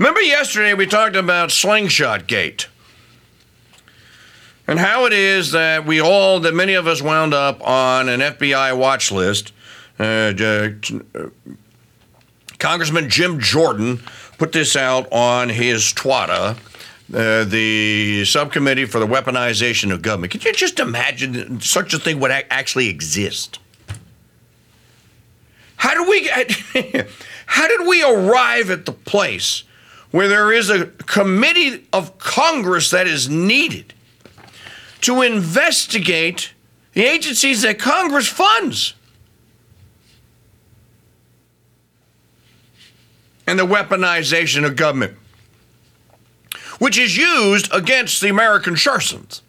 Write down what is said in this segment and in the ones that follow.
Remember yesterday we talked about Slingshot Gate and how it is that we all, that many of us wound up on an FBI watch list. Uh, uh, Congressman Jim Jordan put this out on his Twata. Uh, the subcommittee for the weaponization of government. Can you just imagine such a thing would actually exist? How do we how did we arrive at the place where there is a committee of Congress that is needed to investigate the agencies that Congress funds? And the weaponization of government which is used against the American citizens.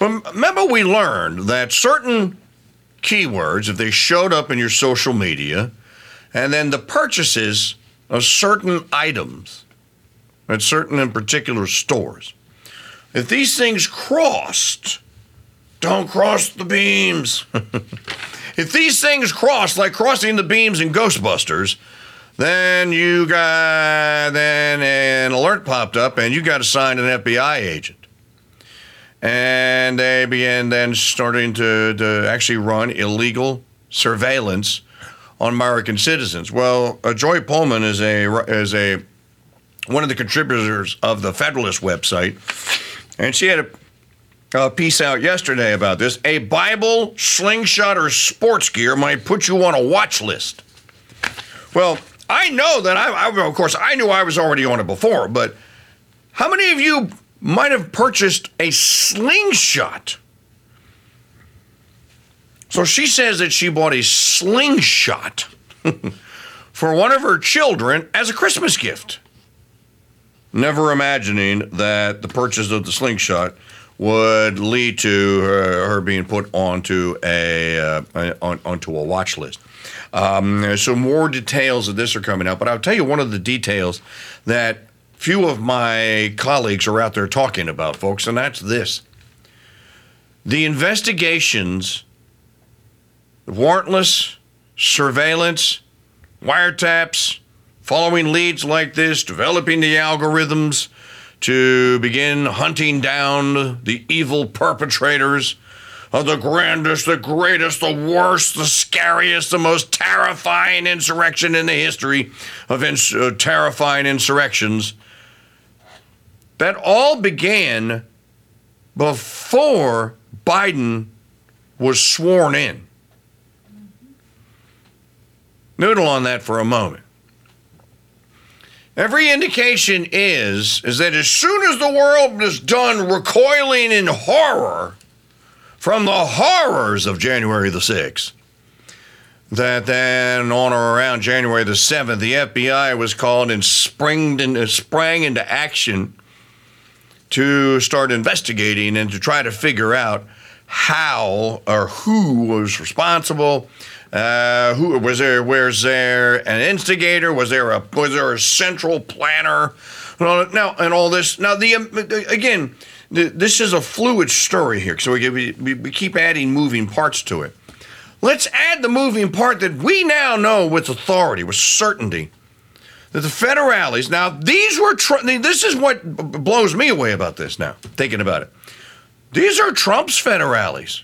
Remember, we learned that certain keywords, if they showed up in your social media, and then the purchases of certain items at certain and particular stores, if these things crossed, don't cross the beams. if these things crossed, like crossing the beams in Ghostbusters, then you got then an alert popped up and you got assigned an FBI agent. And they began then starting to, to actually run illegal surveillance on American citizens. Well, uh, Joy Pullmann is a is a one of the contributors of the Federalist website, and she had a, a piece out yesterday about this. A Bible, slingshot, or sports gear might put you on a watch list. Well, I know that I, I, of course, I knew I was already on it before, but how many of you might have purchased a slingshot? So she says that she bought a slingshot for one of her children as a Christmas gift. Never imagining that the purchase of the slingshot would lead to her, her being put onto a uh, on, onto a watch list. Um, so more details of this are coming out, but I'll tell you one of the details that few of my colleagues are out there talking about, folks, and that's this: the investigations, warrantless surveillance, wiretaps, following leads like this, developing the algorithms to begin hunting down the evil perpetrators of the grandest, the greatest, the worst, the scariest, the most terrifying insurrection in the history of ins- uh, terrifying insurrections. That all began before Biden was sworn in. Noodle on that for a moment. Every indication is is that as soon as the world is done recoiling in horror from the horrors of January the 6th. That then, on or around January the 7th, the FBI was called and sprang into, uh, sprang into action to start investigating and to try to figure out how or who was responsible. Uh, who was there? Was there an instigator? Was there a was there a central planner? Now and all this. Now the again, this is a fluid story here, so we, we, we keep adding moving parts to it. Let's add the moving part that we now know with authority, with certainty, that the federales. Now, these were. this is what blows me away about this. Now, thinking about it, these are Trump's federales.